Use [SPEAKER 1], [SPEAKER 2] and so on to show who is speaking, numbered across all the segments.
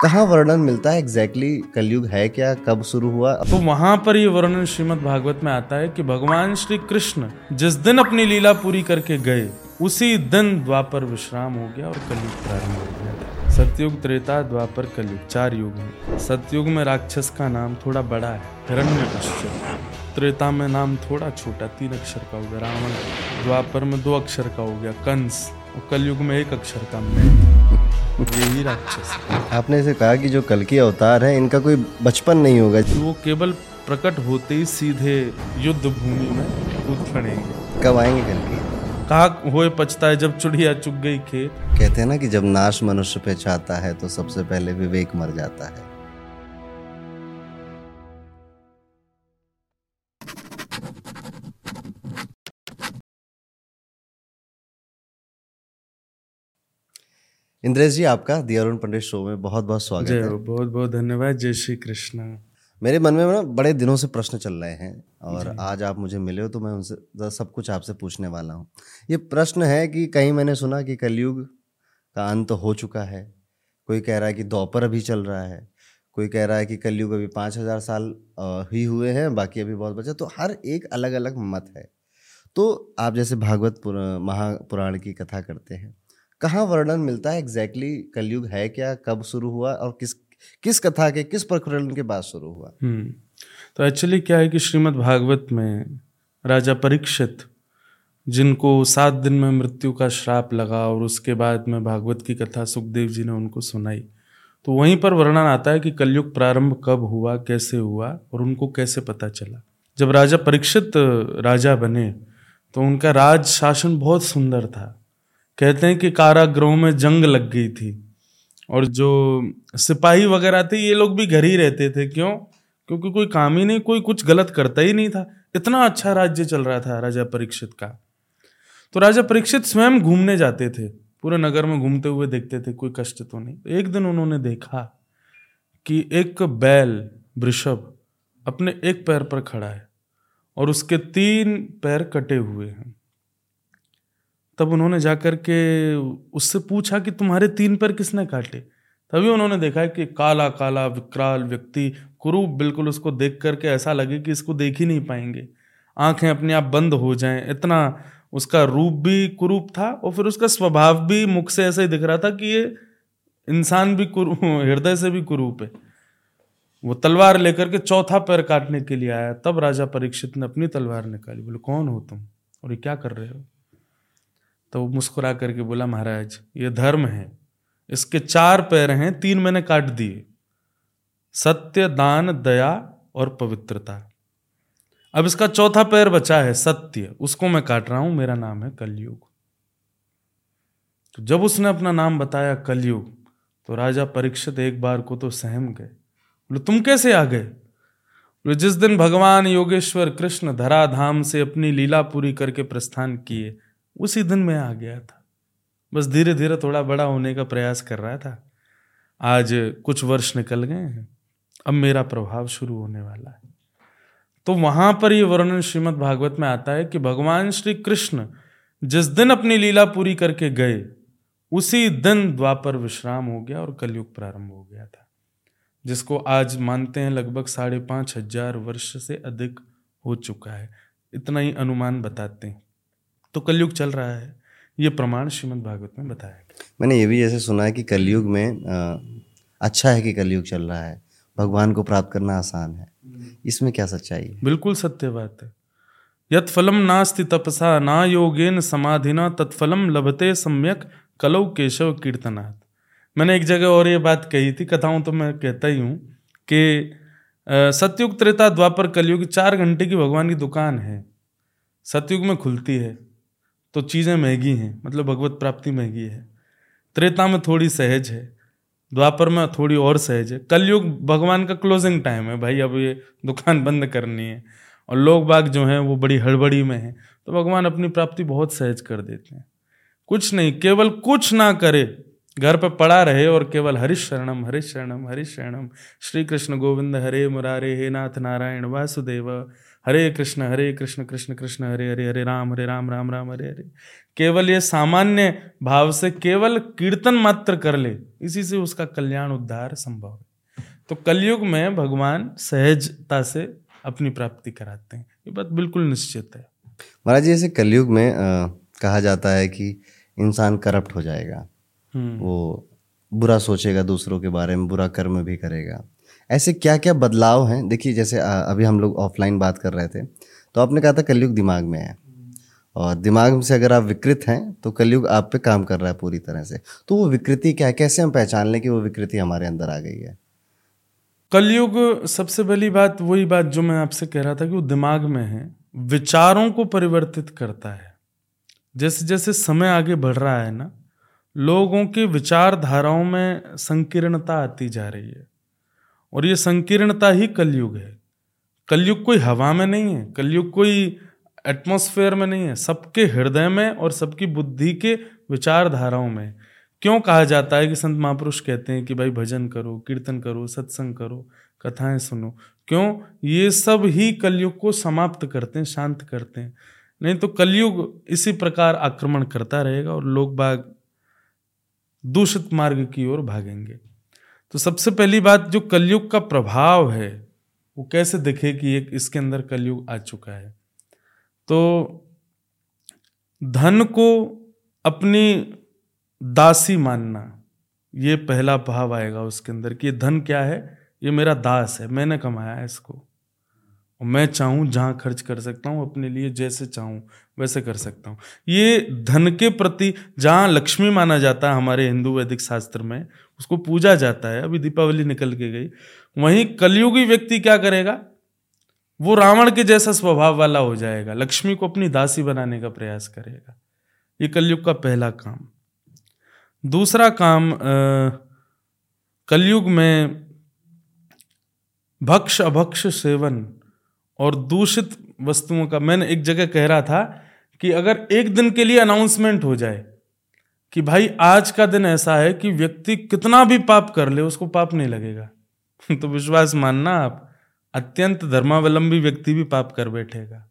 [SPEAKER 1] कहाँ वर्णन मिलता है एग्जैक्टली exactly? कलयुग है क्या? कब शुरू हुआ?
[SPEAKER 2] तो वहाँ पर ये वर्णन श्रीमद् भागवत में आता है कि भगवान श्री कृष्ण जिस दिन अपनी लीला पूरी करके गए, उसी दिन द्वापर विश्राम हो गया और कलयुग प्रारंभ हो गया सतयुग, त्रेता, द्वापर, कलयुग, चार युग हैं। सतयुग में राक्षस का नाम थोड़ा बड़ा है, हिरण्य त्रेता में नाम थोड़ा छोटा, तीन अक्षर का हो गया, रावण। द्वापर में दो अक्षर का हो गया, कंस। और कलयुग में एक अक्षर का मैं यही राक्षस।
[SPEAKER 1] आपने इसे कहा कि जो कल की अवतार है इनका कोई बचपन नहीं होगा।
[SPEAKER 2] वो केवल प्रकट होते ही सीधे युद्ध भूमि में कूद पड़ेंगे।
[SPEAKER 1] कब आएँगे कल की?
[SPEAKER 2] कहा होए पछता है जब चुड़िया चुग गई खेत?
[SPEAKER 1] कहते हैं ना कि जब नाश मनुष्य पे चाहता है तो सबसे पहले विवेक मर जाता है। इंद्रेश जी आपका दी अरुण पंडित शो में बहुत बहुत स्वागत है।
[SPEAKER 2] बहुत बहुत धन्यवाद। जय श्री कृष्ण।
[SPEAKER 1] मेरे मन में ना बड़े दिनों से प्रश्न चल रहे हैं और आज आप मुझे मिले हो तो मैं उनसे सब कुछ आपसे पूछने वाला हूँ। ये प्रश्न है कि कहीं मैंने सुना कि कलयुग का अंत हो चुका है। कोई कह रहा है कि दोपहर अभी चल रहा है। कोई कह रहा है कि कलयुग अभी पाँच हज़ार साल ही हुए हैं बाकी अभी बहुत बचा तो हर एक अलग अलग मत है। तो आप जैसे भागवत महापुराण की कथा करते हैं कहाँ वर्णन मिलता है? एग्जैक्टली exactly कलयुग है क्या? कब शुरू हुआ? और किस किस कथा के किस प्रकरण के बाद शुरू हुआ?
[SPEAKER 2] हम्म, तो एक्चुअली क्या है कि श्रीमद् भागवत में राजा परीक्षित जिनको सात दिन में मृत्यु का श्राप लगा और उसके बाद में भागवत की कथा सुखदेव जी ने उनको सुनाई तो वहीं पर वर्णन आता है कि कलयुग प्रारंभ कब हुआ कैसे हुआ और उनको कैसे पता चला। जब राजा परीक्षित राजा बने तो उनका राज शासन बहुत सुंदर था। कहते हैं कि कारागृहों में जंग लग गई थी। और जो सिपाही वगैरह थे, ये लोग भी घर ही रहते थे। क्यों? क्योंकि कोई काम ही नहीं, कोई कुछ गलत करता ही नहीं था। इतना अच्छा राज्य चल रहा था राजा परीक्षित का। तो राजा परीक्षित स्वयं घूमने जाते थे। पूरे नगर में घूमते हुए देखते थे, कोई कष्ट तो नहीं। एक दिन उन्होंने देखा कि एक बैल, वृषभ, अपने एक पैर पर खड़ा है और उसके तीन पैर कटे हुए हैं। तब उन्होंने जाकर के उससे पूछा कि तुम्हारे तीन पैर किसने काटे तभी उन्होंने देखा कि काला काला विकराल व्यक्ति कुरूप बिल्कुल उसको देख करके ऐसा लगे कि इसको देख ही नहीं पाएँगे। आँखें अपने आप बंद हो जाएँ। इतना उसका रूप भी कुरूप था और फिर उसका स्वभाव भी मुख से ऐसे ही दिख रहा था कि ये इंसान भी हृदय से भी कुरूप है। वो तलवार लेकर के चौथा पैर काटने के लिए आया। तब राजा परीक्षित ने अपनी तलवार निकाली। बोले, कौन हो तुम? और ये क्या कर रहे हो? तो वो मुस्कुरा करके बोला, महाराज, ये धर्म है। इसके चार पैर हैं, तीन मैंने काट दिए। सत्य, दान, दया और पवित्रता। अब इसका चौथा पैर बचा है, सत्य। उसको मैं काट रहा हूँ, मेरा नाम है कलयुग। तो जब उसने अपना नाम बताया कलयुग तो राजा परीक्षित एक बार को तो सहम गए। बोले, तुम कैसे आ गए? जिस दिन भगवान योगेश्वर कृष्ण धराधाम से अपनी लीला पूरी करके प्रस्थान किए उसी दिन मैं आ गया था। बस धीरे धीरे थोड़ा बड़ा होने का प्रयास कर रहा था। आज कुछ वर्ष निकल गए हैं। अब मेरा प्रभाव शुरू होने वाला है। तो वहाँ पर यह वर्णन श्रीमद् भागवत में आता है कि भगवान श्री कृष्ण जिस दिन अपनी लीला पूरी करके गए, उसी दिन द्वापर विश्राम हो गया और कलयुग प्रारंभ हो गया था, जिसको आज मानते हैं लगभग साढ़े पाँच हज़ार वर्ष से अधिक हो चुका है। इतना ही अनुमान बताते हैं। तो कलयुग चल रहा है। ये प्रमाण श्रीमद भागवत में बताया गया।
[SPEAKER 1] मैंने ये भी ऐसे सुना है कि कलयुग में आ, अच्छा है कि कलयुग चल रहा है। भगवान को प्राप्त करना आसान है। इसमें क्या सच्चाई है?
[SPEAKER 2] बिल्कुल सत्य बात है। यत फलम नास्ति तपसा ना योगेन समाधिना तत्फलम लभते सम्यक कलौ केशव कीर्तनाथ मैंने एक जगह और ये बात कही थी कथाओं तो मैं कहता ही हूँ कि सतयुग त्रेता द्वापर कलयुग चार घंटे की भगवान की दुकान है। सतयुग में खुलती है। तो चीज़ें महँगी हैं मतलब भगवत प्राप्ति महँगी है। त्रेता में थोड़ी सहज है, द्वापर में थोड़ी और सहज है। कलयुग भगवान का क्लोजिंग टाइम है भाई, अब ये दुकान बंद करनी है और लोग बाग जो हैं वो बड़ी हड़बड़ी में हैं तो भगवान अपनी प्राप्ति बहुत सहज कर देते हैं। कुछ नहीं, केवल कुछ ना करे, घर पर पड़ा रहे और केवल हरिश शरणम हरिश शरणम हरिश शरणम। श्री कृष्ण गोविंद हरे मुरारे, हे नाथ नारायण वासुदेव। हरे कृष्ण हरे कृष्ण कृष्ण कृष्ण हरे हरे हरे राम हरे राम राम राम हरे हरे। केवल ये सामान्य भाव से केवल कीर्तन मात्र कर ले इसी से उसका कल्याण उद्धार संभव है। तो कलयुग में भगवान सहजता से अपनी प्राप्ति कराते हैं। ये बात बिल्कुल निश्चित है।
[SPEAKER 1] महाराज जी ऐसे कलयुग में आ, कहा जाता है कि इंसान करप्ट हो जाएगा
[SPEAKER 2] हम्म।
[SPEAKER 1] वो बुरा सोचेगा दूसरों के बारे में बुरा कर्म भी करेगा। ऐसे क्या क्या बदलाव हैं? देखिए, जैसे अभी हम लोग ऑफलाइन बात कर रहे थे तो आपने कहा था कलयुग दिमाग में है। और दिमाग से अगर आप विकृत हैं तो कलयुग आप पे काम कर रहा है पूरी तरह से। तो वो विकृति क्या है? कैसे हम पहचान लें कि वो विकृति हमारे अंदर आ गई है?
[SPEAKER 2] कलयुग सबसे पहली बात, वही बात जो मैं आपसे कह रहा था कि वो दिमाग में है, विचारों को परिवर्तित करता है। जैसे जैसे समय आगे बढ़ रहा है ना, लोगों की विचारधाराओं में संकीर्णता आती जा रही है। और ये संकीर्णता ही कलयुग है। कलयुग कोई हवा में नहीं है, कलयुग कोई एटमॉस्फेयर में नहीं है, सबके हृदय में और सबकी बुद्धि के विचारधाराओं में। क्यों कहा जाता है कि संत महापुरुष कहते हैं कि भाई भजन करो, कीर्तन करो, सत्संग करो, कथाएँ सुनो? क्यों? ये सब ही कलयुग को समाप्त करते हैं, शांत करते हैं। नहीं तो कलयुग इसी प्रकार आक्रमण करता रहेगा और लोग बाग दूषित मार्ग की ओर भागेंगे। तो सबसे पहली बात, जो कलयुग का प्रभाव है, वो कैसे दिखे कि एक इसके अंदर कलयुग आ चुका है? तो धन को अपनी दासी मानना, ये पहला भाव आएगा उसके अंदर कि धन क्या है? ये मेरा दास है, मैंने कमाया है इसको। और मैं चाहूँ, जहाँ खर्च कर सकता हूँ, अपने लिए जैसे चाहूँ, वैसे कर सकता हूँ। ये धन के प्रति, जहाँ लक्ष्मी माना जाता है हमारे हिंदू वैदिक शास्त्र में उसको पूजा जाता है, अभी दीपावली निकल के गई। वहीं कलयुगी व्यक्ति क्या करेगा? वो रावण के जैसा स्वभाव वाला हो जाएगा। लक्ष्मी को अपनी दासी बनाने का प्रयास करेगा। ये कलयुग का पहला काम। दूसरा काम कलयुग में भक्ष अभक्ष सेवन और दूषित वस्तुओं का, मैंने एक जगह कह रहा था कि अगर एक दिन के लिए अनाउंसमेंट हो जाए कि भाई आज का दिन ऐसा है कि व्यक्ति कितना भी पाप कर ले, उसको पाप नहीं लगेगा। तो विश्वास मानना आप, अत्यंत धर्मावलंबी व्यक्ति भी पाप कर बैठेगा।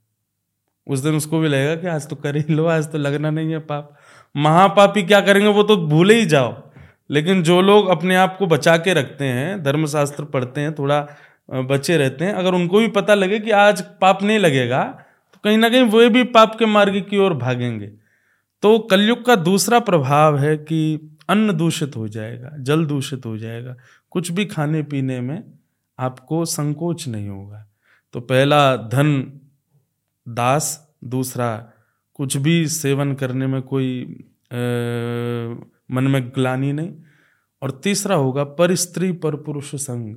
[SPEAKER 2] उस दिन उसको भी लगेगा कि आज तो कर ही लो, आज तो लगना नहीं है पाप। महापापी क्या करेंगे, वो तो भूले ही जाओ। लेकिन जो लोग अपने आप को बचा के रखते हैं, धर्मशास्त्र पढ़ते हैं, थोड़ा बचे रहते हैं, अगर उनको भी पता लगे कि आज पाप नहीं लगेगा तो कहीं ना कहीं वे भी पाप के मार्ग की ओर भागेंगे। तो कलयुग का दूसरा प्रभाव है कि अन्न दूषित हो जाएगा जल दूषित हो जाएगा। कुछ भी खाने पीने में आपको संकोच नहीं होगा। तो पहला धन दास दूसरा कुछ भी सेवन करने में कोई आ, मन में ग्लानी नहीं और तीसरा होगा पर स्त्री पर पुरुष संग।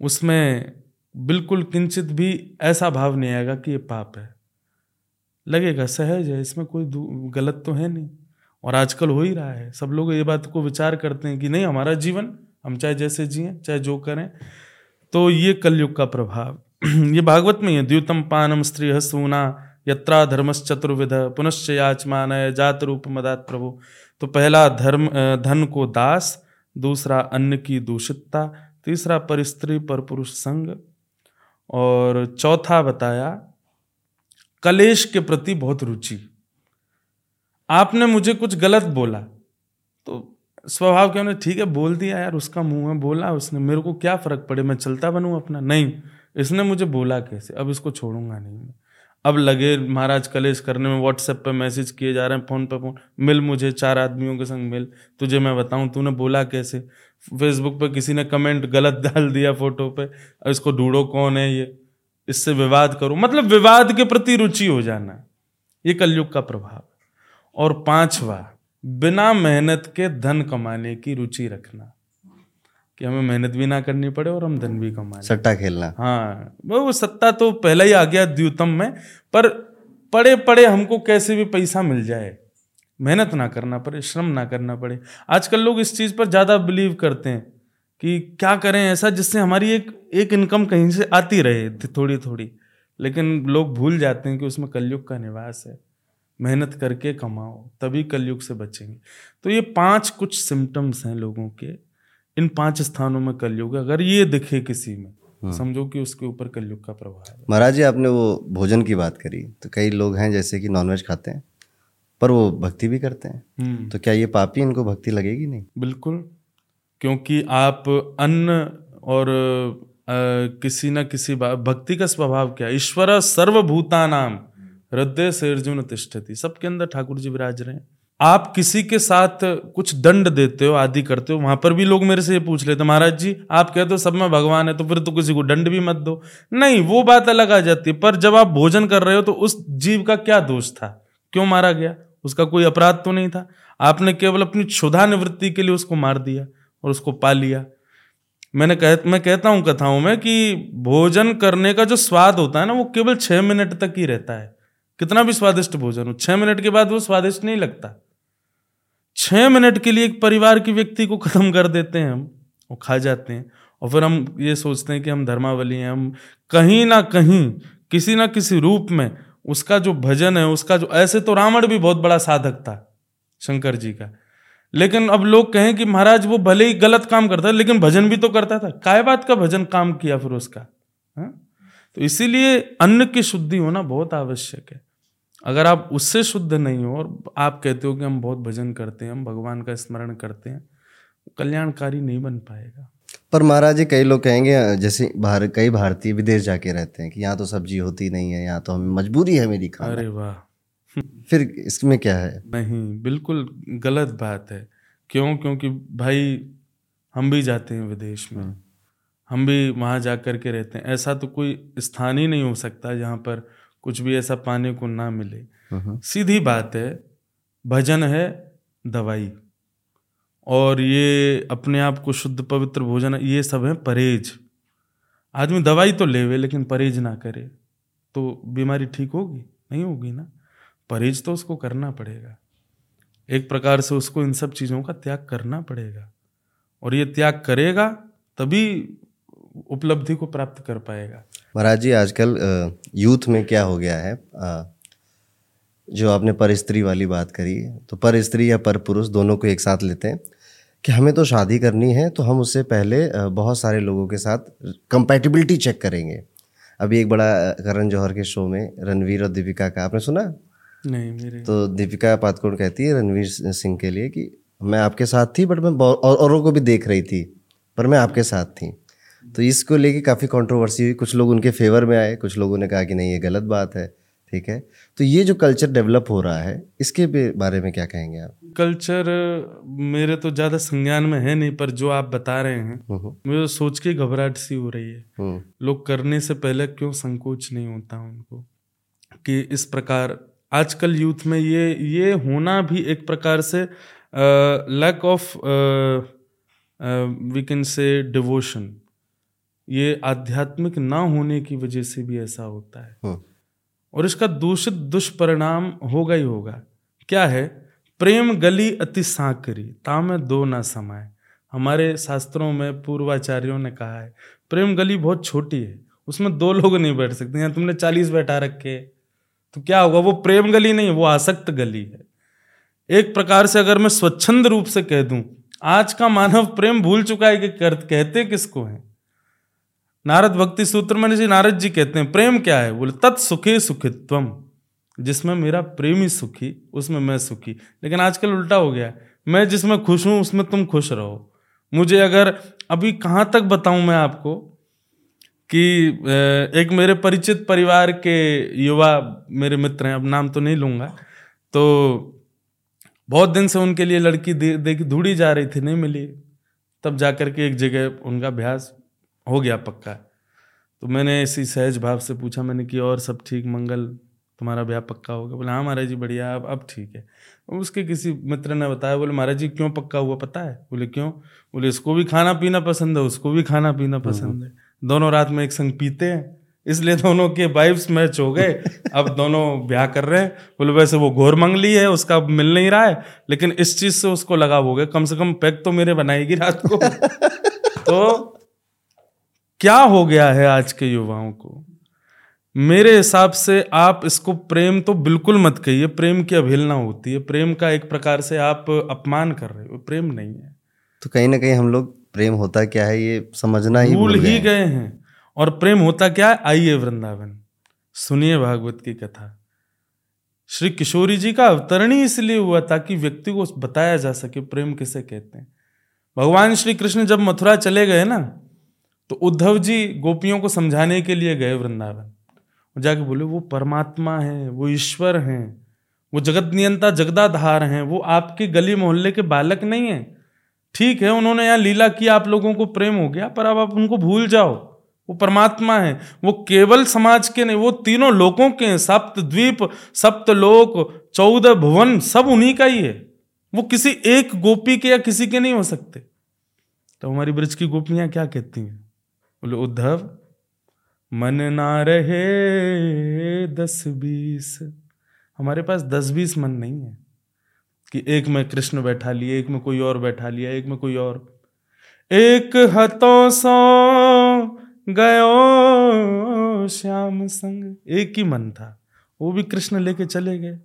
[SPEAKER 2] उसमें बिल्कुल किंचित भी ऐसा भाव नहीं आएगा कि ये पाप है। लगेगा, सहज है, इसमें कोई गलत तो है नहीं। और आजकल हो ही रहा है। सब लोग ये बात को विचार करते हैं कि नहीं, हमारा जीवन, हम चाहे जैसे जिए, चाहे जो करें। तो ये कलयुग का प्रभाव। ये भागवत में है, द्युतम पानम स्त्री सूना यत्रा धर्मश्चतुर्विध पुनश्च याचमान जात रूप मदात प्रभु। तो पहला धर्म धन को दास, दूसरा अन्न की दूषितता, तीसरा पर स्त्री पर पुरुष संग। और चौथा बताया कलेश के प्रति बहुत रुचि। आपने मुझे कुछ गलत बोला। तो स्वभाव क्या ठीक है, बोल दिया यार, उसका मुँह है, बोला उसने, मेरे को क्या फ़र्क पड़े, मैं चलता बनूं अपना? नहीं, इसने मुझे बोला कैसे? अब इसको छोड़ूँगा नहीं मैं। अब लगे महाराज कलेश करने में व्हाट्सएप पे मैसेज किए जा रहे हैं, फ़ोन पे फ़ोन, मिल मुझे, चार आदमियों के संग मिल, तुझे मैं बताऊँ, तूने बोला कैसे? फेसबुक पे किसी ने कमेंट गलत डाल दिया फ़ोटो पे इसको ढूंढो कौन है ये? इससे विवाद करो। मतलब विवाद के प्रति रुचि हो जाना। ये कलयुग का प्रभाव। और पांचवा बिना मेहनत के धन कमाने की रुचि रखना। कि हमें मेहनत भी ना करनी पड़े और हम धन भी कमा
[SPEAKER 1] सट्टा खेलना।
[SPEAKER 2] हाँ वो सत्ता तो पहले ही आ गया द्यूतम में पर पड़े पड़े हमको कैसे भी पैसा मिल जाए। मेहनत ना करना पड़े श्रम ना करना पड़े। आजकल लोग इस चीज़ पर ज़्यादा बिलीव करते हैं। कि क्या करें ऐसा जिससे हमारी एक एक इनकम कहीं से आती रहे थोड़ी थोड़ी लेकिन लोग भूल जाते हैं कि उसमें कलयुग का निवास है। मेहनत करके कमाओ तभी कलयुग से बचेंगे। तो ये पाँच कुछ सिम्टम्स हैं लोगों के। इन पाँच स्थानों में कलयुग अगर ये दिखे किसी में समझो कि उसके ऊपर कलयुग का प्रभाव है।
[SPEAKER 1] महाराज जी आपने वो भोजन की बात करी। तो कई लोग हैं जैसे कि नॉनवेज खाते हैं पर वो भक्ति भी करते हैं।
[SPEAKER 2] हम्म।
[SPEAKER 1] तो क्या ये पापी इनको भक्ति लगेगी नहीं?
[SPEAKER 2] बिल्कुल। क्योंकि आप अन्न और अ, किसी न किसी भक्ति का स्वभाव क्या? ईश्वर सर्वभूता नाम हृदय से अर्जुन तिष्ठति। सबके अंदर ठाकुर जी विराज रहे आप किसी के साथ कुछ दंड देते हो आदि करते हो वहाँ पर भी लोग मेरे से ये पूछ लेते महाराज जी आप कहते हो सब में भगवान है तो फिर तो किसी को दंड भी मत दो। नहीं वो बात अलग आ जाती है पर जब आप भोजन कर रहे हो तो उस जीव का क्या दोष था? क्यों मारा गया? उसका कोई अपराध तो नहीं था? आपने केवल अपनी क्षुधा निवृत्ति के लिए उसको मार दिया। और उसको पा लिया। मैंने कह, मैं कहता हूँ कथाओं में कि भोजन करने का जो स्वाद होता है ना, वो केवल छह मिनट तक ही रहता है। कितना भी स्वादिष्ट भोजन हो, छह मिनट के बाद वो स्वादिष्ट नहीं लगता। छह मिनट के लिए एक परिवार की व्यक्ति को खत्म कर देते हैं हम, वो खा जाते हैं। और फिर हम ये सोचते हैं कि हम धर्मावली हैं, हम कहीं ना कहीं, किसी ना किसी रूप में उसका जो भजन है, उसका जो, ऐसे तो रावण भी बहुत बड़ा साधक था, शंकर जी का। लेकिन अब लोग कहें कि महाराज वो भले ही गलत काम करता है लेकिन भजन भी तो करता था। काय बात का भजन काम किया फिर उसका? हाँ? तो इसीलिए अन्न की शुद्धि होना बहुत आवश्यक है। अगर आप उससे शुद्ध नहीं हो और आप कहते हो कि हम बहुत भजन करते हैं हम भगवान का स्मरण करते हैं कल्याणकारी नहीं बन पाएगा।
[SPEAKER 1] पर महाराज जी कई लोग कहेंगे जैसे बाहर कई भारतीय विदेश जाके रहते हैं कि यहाँ तो सब्ज़ी होती नहीं है यहाँ तो हमें मजबूरी है मेरी खाना।
[SPEAKER 2] अरे वाह।
[SPEAKER 1] फिर इसमें क्या है?
[SPEAKER 2] नहीं बिल्कुल गलत बात है। क्यों? क्योंकि भाई हम भी जाते हैं विदेश में। हम भी वहाँ जा कर के रहते हैं। ऐसा तो कोई स्थान ही नहीं हो सकता जहाँ पर कुछ भी ऐसा पाने को ना मिले।
[SPEAKER 1] हम्म,
[SPEAKER 2] सीधी बात है भजन है दवाई। और ये अपने आप को शुद्ध पवित्र भोजन ये सब है परहेज। आदमी दवाई तो लेवे लेकिन परहेज ना करे। तो बीमारी ठीक होगी? नहीं होगी ना? परहेज तो उसको करना पड़ेगा। एक प्रकार से उसको इन सब चीज़ों का त्याग करना पड़ेगा। और ये त्याग करेगा, तभी उपलब्धि को प्राप्त कर पाएगा।
[SPEAKER 1] महाराज जी, आजकल यूथ में क्या हो गया है? जो आपने पर स्त्री वाली बात करी तो पर स्त्री या पर पुरुष दोनों को एक साथ लेते हैं कि हमें तो शादी करनी है तो हम उससे पहले बहुत सारे लोगों के साथ कंपैटिबिलिटी चेक करेंगे। अभी एक बड़ा करण जौहर के शो में रणवीर और दीपिका का, आपने सुना?
[SPEAKER 2] नहीं मेरे
[SPEAKER 1] तो दीपिका पादुकोण कहती है रणवीर सिंह के लिए कि मैं आपके साथ थी बट मैं और औरों को भी देख रही थी पर मैं आपके साथ थी। तो इसको लेके काफ़ी कंट्रोवर्सी हुई। कुछ लोग उनके फेवर में आए कुछ लोगों ने कहा कि नहीं ये गलत बात है ठीक है? तो ये जो कल्चर डेवलप हो रहा है इसके बारे में क्या कहेंगे आप?
[SPEAKER 2] कल्चर मेरे तो ज़्यादा संज्ञान में है नहीं पर जो आप बता रहे हैं
[SPEAKER 1] हम्म,
[SPEAKER 2] मुझे सोच के घबराहट सी हो रही है।
[SPEAKER 1] हम्म,
[SPEAKER 2] लोग करने से पहले क्यों संकोच नहीं होता उनको? कि इस प्रकार आजकल यूथ में ये ये होना भी एक प्रकार से lack of we can say devotion ये आध्यात्मिक ना होने की वजह से भी ऐसा होता है।
[SPEAKER 1] हम्म,
[SPEAKER 2] और इसका दूषित दुष्परिणाम होगा ही होगा। क्या है? प्रेम गली अति साकरी तामे दो ना समाए हमारे शास्त्रों में पूर्वाचार्यों ने कहा है प्रेम गली बहुत छोटी है उसमें दो लोग नहीं बैठ सकते यहाँ तुमने चालीस बैठा रखे। हैं, तो क्या होगा? वो प्रेम गली नहीं, वो आसक्त गली है। एक प्रकार से अगर मैं स्वच्छंद रूप से कह दूँ, आज का मानव प्रेम भूल चुका है कि कहते किसको है? नारद भक्ति सूत्र में जी नारद जी कहते हैं, प्रेम क्या है? बोले, तत् सुखे सुखित्वम। जिसमें मेरा प्रेम ही सुखी, उसमें मैं सुखी। लेकिन आजकल उल्टा हो गया मैं जिसमें खुश हूँ, उसमें तुम खुश रहो। मुझे अगर अभी कहाँ तक बताऊँ मैं आपको कि एक मेरे परिचित परिवार के युवा मेरे मित्र हैं अब नाम तो नहीं लूँगा। तो बहुत दिन से उनके लिए लड़की दे- देखी ढूंढी जा रही थी नहीं मिली। तब जाकर के एक जगह उनका अभ्यास हो गया पक्का। तो मैंने इसी सहज भाव से पूछा मैंने कि और सब ठीक मंगल तुम्हारा ब्याह पक्का हो गया? बोले हाँ महाराज जी बढ़िया अब अब ठीक है। उसके किसी मित्र ने बताया बोले महाराज जी क्यों पक्का हुआ पता है? बोले क्यों? बोले इसको भी खाना पीना पसंद है उसको भी खाना पीना पसंद है। दोनों रात में एक संग पीते हैं। इसलिए दोनों के वाइब्स मैच हो गए। अब दोनों ब्याह कर रहे हैं। बोले वैसे वो घोर मंगली है उसका मिल नहीं रहा है। लेकिन इस चीज़ से उसको लगाव हो गया। कम से कम पैक तो मेरे बनाएगी रात को। तो क्या हो गया है आज के युवाओं को? मेरे हिसाब से आप इसको प्रेम तो बिल्कुल मत कहिए। प्रेम की अवहेलना होती है। प्रेम का एक प्रकार से आप अपमान कर रहे हो। प्रेम नहीं है।
[SPEAKER 1] तो कहीं ना कहीं हम लोग प्रेम होता क्या है ये समझना ही
[SPEAKER 2] भूल ही
[SPEAKER 1] हैं।
[SPEAKER 2] गए हैं। और प्रेम होता क्या है? आइए वृंदावन। सुनिए भागवत की कथा। श्री किशोरी जी का अवतरण ही इसलिए हुआ ताकि व्यक्ति को बताया जा सके प्रेम किसे कहते हैं। भगवान श्री कृष्ण जब मथुरा चले गए ना तो उद्धव जी गोपियों को समझाने के लिए गए वृंदावन। जाके बोले वो परमात्मा है वो ईश्वर हैं वो जगत नियंता जगदाधार हैं वो आपके गली मोहल्ले के बालक नहीं है ठीक है, उन्होंने यहाँ लीला किया आप लोगों को प्रेम हो गया, पर अब आप उनको भूल जाओ। वो परमात्मा है, वो केवल समाज के नहीं, वो तीनों लोगों के हैं, सप्त द्वीप, सप्त लोक, चौदह भुवन, सब उन्हीं का ही है। वो किसी एक गोपी के या किसी के नहीं हो सकते। तो हमारी ब्रज की गोपियाँ क्या कहती हैं? बोले, उद्धव, मन ना रहे दस बीस, हमारे पास दस बीस मन नहीं है। कि एक में कृष्ण बैठा लिए एक में कोई और बैठा लिया, एक में कोई और। एक हतो सो गयो श्याम संग। एक ही मन था। वो भी कृष्ण लेके चले गए।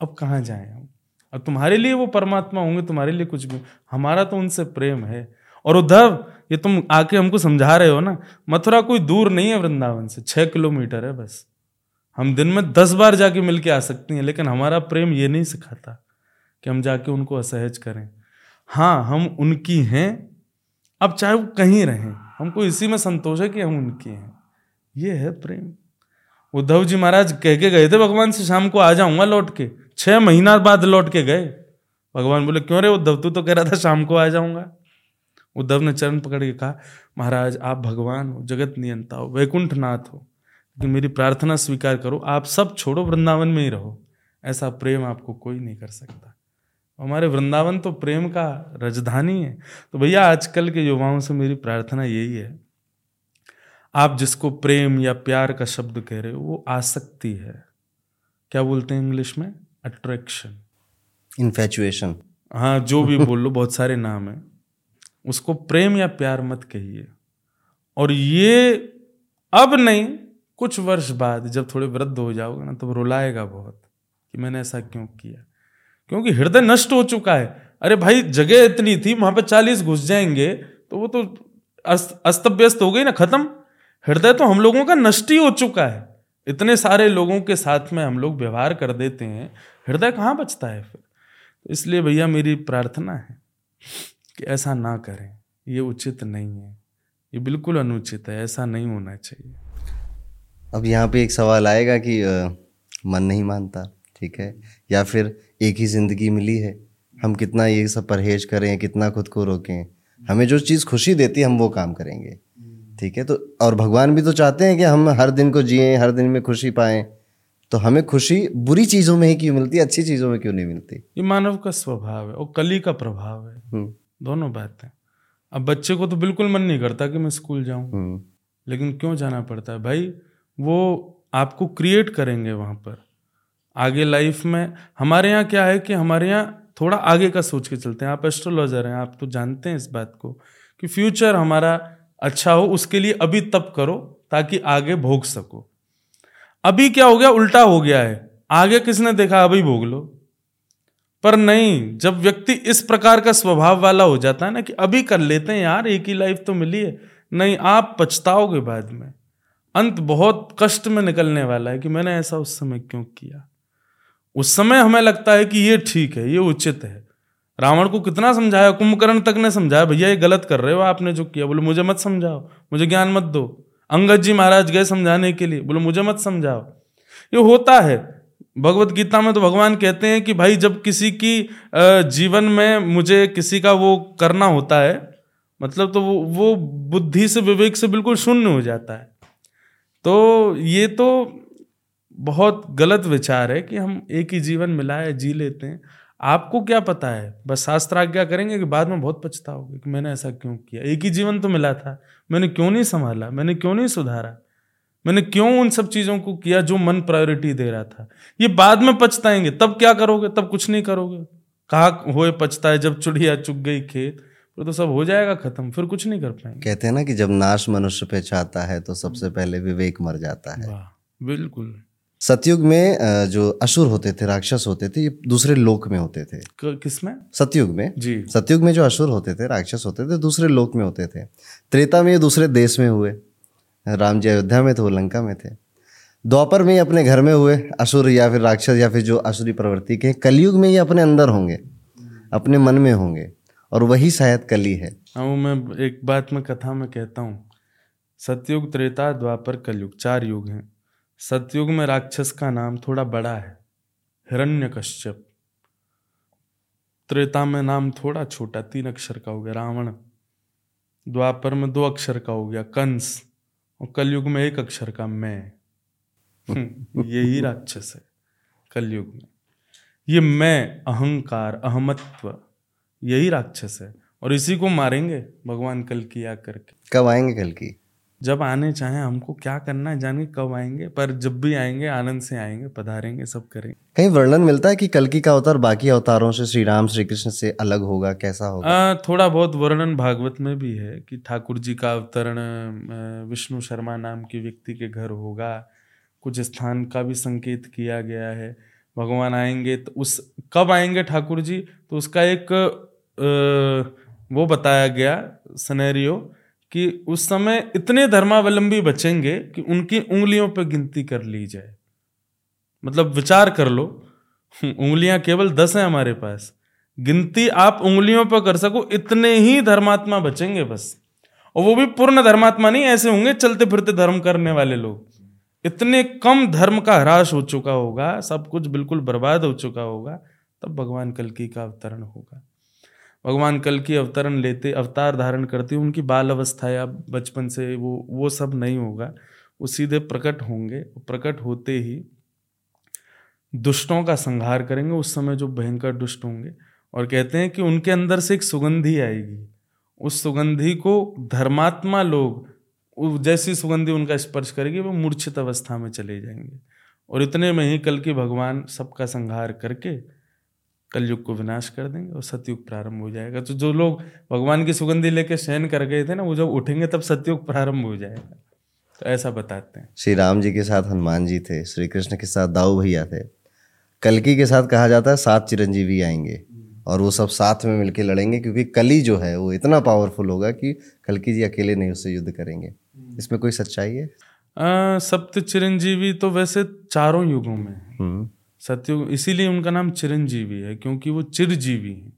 [SPEAKER 2] अब कहाँ जाए हम? अब तुम्हारे लिए वो परमात्मा होंगे, तुम्हारे लिए कुछ भी। हमारा तो उनसे प्रेम है। और उद्धव, ये तुम आके हमको समझा रहे हो ना? मथुरा कोई दूर नहीं है वृंदावन से। छह किलोमीटर है बस। हम दिन में दस बार जाके मिल के आ सकती हैं, लेकिन हमारा प्रेम ये नहीं सिखाता। कि हम जाके उनको असहज करें। हाँ हम उनकी हैं। अब चाहे वो कहीं रहें, हमको इसी में संतोष है कि हम उनकी हैं। ये है प्रेम। उद्धव जी महाराज कह के गए थे भगवान से, शाम को आ जाऊँगा लौट के। छह महीना बाद लौट के गए। भगवान बोले, क्यों रे उद्धव, तू तो कह रहा था शाम को आ जाऊँगा। उद्धव ने चरण पकड़ के कहा, महाराज, आप भगवान हो, जगत नियंता हो वैकुंठ नाथ हो। लेकिन मेरी प्रार्थना स्वीकार करो, आप सब छोड़ो वृंदावन में ही रहो। ऐसा प्रेम आपको कोई नहीं कर सकता। हमारे वृंदावन तो प्रेम का राजधानी है। तो भैया आजकल के युवाओं से मेरी प्रार्थना यही है। आप जिसको प्रेम या प्यार का शब्द कह रहे हो वो आसक्ति है। क्या बोलते हैं इंग्लिश में? अट्रैक्शन
[SPEAKER 1] इन्फेचुएशन
[SPEAKER 2] हाँ जो भी बोल लो बहुत सारे नाम है। उसको प्रेम या प्यार मत कहिए। और ये अब नहीं कुछ वर्ष बाद जब थोड़े वृद्ध हो जाओगे ना तो रुलाएगा बहुत कि मैंने ऐसा क्यों किया? क्योंकि हृदय नष्ट हो चुका है। अरे भाई जगह इतनी थी वहाँ पे चालीस घुस जाएँगे तो वो तो अस्त व्यस्त हो गई ना खत्म। हृदय तो हम लोगों का नष्ट ही हो चुका है। इतने सारे लोगों के साथ में हम लोग व्यवहार कर देते हैं। हृदय कहाँ बचता है फिर? तो इसलिए भैया मेरी प्रार्थना है कि ऐसा ना करें। ये उचित नहीं है। ये बिल्कुल अनुचित है। ऐसा नहीं होना चाहिए।
[SPEAKER 1] अब यहाँ पे एक सवाल आएगा कि आ, मन नहीं मानता। ठीक है? या फिर एक ही ज़िंदगी मिली है? हम कितना ये सब परहेज करें कितना खुद को रोकें? हमें जो चीज़ खुशी देती है हम वो काम करेंगे। ठीक है? तो और भगवान भी तो चाहते हैं कि हम हर दिन को जिए हर दिन में खुशी पाएँ। तो हमें खुशी बुरी चीज़ों में ही क्यों मिलती है अच्छी चीज़ों में क्यों नहीं मिलती?
[SPEAKER 2] ये मानव का स्वभाव है और कली का प्रभाव है। हम्म। दोनों बातें। अब बच्चे को तो बिल्कुल मन नहीं करता कि मैं स्कूल जाऊँ। हम्म। लेकिन क्यों जाना पड़ता है? भाई वो आपको क्रिएट करेंगे वहाँ पर। आगे लाइफ में, हमारे यहाँ क्या है कि हमारे यहाँ थोड़ा आगे का सोच के चलते हैं। आप एस्ट्रोलॉजर हैं, आप तो जानते हैं इस बात को कि फ्यूचर हमारा अच्छा हो, उसके लिए अभी तब करो ताकि आगे भोग सको। अभी क्या हो गया? उल्टा हो गया है। आगे किसने देखा? अभी भोग लो। पर नहीं, जब व्यक्ति इस प्रकार का स्वभाव वाला हो जाता है ना कि अभी कर लेते हैं यार, एक ही लाइफ तो मिली है। नहीं, आप पछताओगे बाद में। अंत बहुत कष्ट में निकलने वाला है कि मैंने ऐसा उस समय क्यों किया? उस समय हमें लगता है कि ये ठीक है, ये उचित है। रावण को कितना समझाया, कुंभकर्ण तक ने समझाया, भैया, ये गलत कर रहे हो आपने जो किया। बोले, मुझे मत समझाओ, मुझे ज्ञान मत दो। अंगद जी महाराज गए समझाने के लिए। बोले, मुझे मत समझाओ। ये होता है। भगवत गीता में तो भगवान कहते हैं कि, भाई, जब किसी की जीवन में मुझे किसी का वो करना होता है मतलब तो वो वो बुद्धि से, विवेक से बिल्कुल शून्य हो जाता है। तो ये तो बहुत गलत विचार है कि हम एक ही जीवन मिला है जी लेते हैं। आपको क्या पता है? बस शास्त्र आज्ञा करेंगे कि बाद में बहुत पछताओगे कि मैंने ऐसा क्यों किया? एक ही जीवन तो मिला था। मैंने क्यों नहीं संभाला? मैंने क्यों नहीं सुधारा? मैंने क्यों उन सब चीज़ों को किया जो मन प्रायोरिटी दे रहा था? ये बाद में पछताएँगे। तब क्या करोगे? तब कुछ नहीं करोगे। कहा हुए पछता है जब चुड़िया चुग गई खेत फिर तो सब हो जाएगा खत्म। फिर कुछ नहीं कर पाएँगे।
[SPEAKER 1] कहते हैं ना कि जब नाश मनुष्य पे चाहता है तो सबसे पहले विवेक मर जाता है।
[SPEAKER 2] बिल्कुल।
[SPEAKER 1] सतयुग में जो असुर होते थे राक्षस होते थे ये दूसरे लोक में होते थे।
[SPEAKER 2] किसमें
[SPEAKER 1] सतयुग में।
[SPEAKER 2] जी।
[SPEAKER 1] सतयुग में जो असुर होते थे राक्षस होते थे दूसरे लोक में होते थे। त्रेता में ये दूसरे देश में हुए। राम जी अयोध्या में थे वो लंका में थे। द्वापर में अपने घर में हुए असुर या फिर राक्षस या फिर जो असुरी प्रवृत्ति के कलयुग में ये अपने अंदर होंगे अपने मन में होंगे और वही शायद कली है।
[SPEAKER 2] हाँ मैं एक बात मैं कथा में कहता हूँ। सतयुग त्रेता द्वापर कलयुग चार युग हैं। सतयुग में राक्षस का नाम थोड़ा बड़ा है। हिरण्य कश्यप त्रेता में नाम थोड़ा छोटा, तीन अक्षर का हो गया। रावण। द्वापर में दो अक्षर का हो गया। कंस। और कलयुग में एक अक्षर का मैं। यही राक्षस है कलयुग में। ये मैं, अहंकार, अहमत्व, यही राक्षस है। और इसी को मारेंगे भगवान कल की आ करके
[SPEAKER 1] कब आएँगे कल की?
[SPEAKER 2] जब आने चाहें हमको क्या करना है जाने कब आएँगे पर जब भी आएँगे आनंद से आएँगे पधारेंगे सब करेंगे।
[SPEAKER 1] कहीं वर्णन मिलता है कि कलकी का अवतार बाकी अवतारों से श्री राम श्री कृष्ण से अलग होगा कैसा होगा?
[SPEAKER 2] आ, थोड़ा बहुत वर्णन भागवत में भी है कि ठाकुर जी का अवतरण विष्णु शर्मा नाम के व्यक्ति के घर होगा। कुछ स्थान का भी संकेत किया गया है। भगवान आएँगे तो उस कब आएँगे ठाकुर जी? तो उसका एक आ, वो बताया गया सनेरियो कि उस समय इतने धर्मावलंबी बचेंगे कि उनकी उंगलियों पर गिनती कर ली जाए। मतलब विचार कर लो, उंगलियाँ केवल दस हैं हमारे पास। गिनती आप उंगलियों पर कर सको, इतने ही धर्मात्मा बचेंगे बस। और वो भी पूर्ण धर्मात्मा नहीं, ऐसे होंगे चलते फिरते धर्म करने वाले लोग। इतने कम धर्म का ह्रास हो चुका होगा, सब कुछ बिल्कुल बर्बाद हो चुका होगा, तब भगवान कलकी का अवतरण होगा। भगवान कल की अवतरण लेते, अवतार धारण करते, उनकी बाल अवस्था या बचपन से वो वो सब नहीं होगा। वो सीधे प्रकट होंगे प्रकट होते ही दुष्टों का संहार करेंगे, उस समय जो भयंकर दुष्ट होंगे। और कहते हैं कि उनके अंदर से एक सुगंधी आएगी। उस सुगंधी को धर्मात्मा लोग जैसी सुगंधी उनका स्पर्श करेगी, वो मूर्छित अवस्था में चले जाएँगे। और इतने में ही कल की भगवान सबका संहार करके कलयुग को विनाश कर देंगे और सतयुग प्रारंभ हो जाएगा। तो जो लोग भगवान की सुगंधी लेके शयन कर गए थे ना वो जब उठेंगे तब सतयुग प्रारंभ हो जाएगा। तो ऐसा बताते हैं।
[SPEAKER 1] श्री राम जी के साथ हनुमान जी थे श्री कृष्ण के साथ दाऊ भैया थे। कलकी के साथ कहा जाता है सात चिरंजीवी आएँगे और वो सब साथ में मिलकर लड़ेंगे क्योंकि कली जो है वो इतना पावरफुल होगा कि कलकी जी अकेले नहीं उससे युद्ध करेंगे। इसमें कोई सच्चाई है?
[SPEAKER 2] सप्त चिरंजीवी तो वैसे चारों युगों में हम्म। सत्युग इसीलिए उनका नाम चिरंजीवी है, क्योंकि वो चिरजीवी हैं।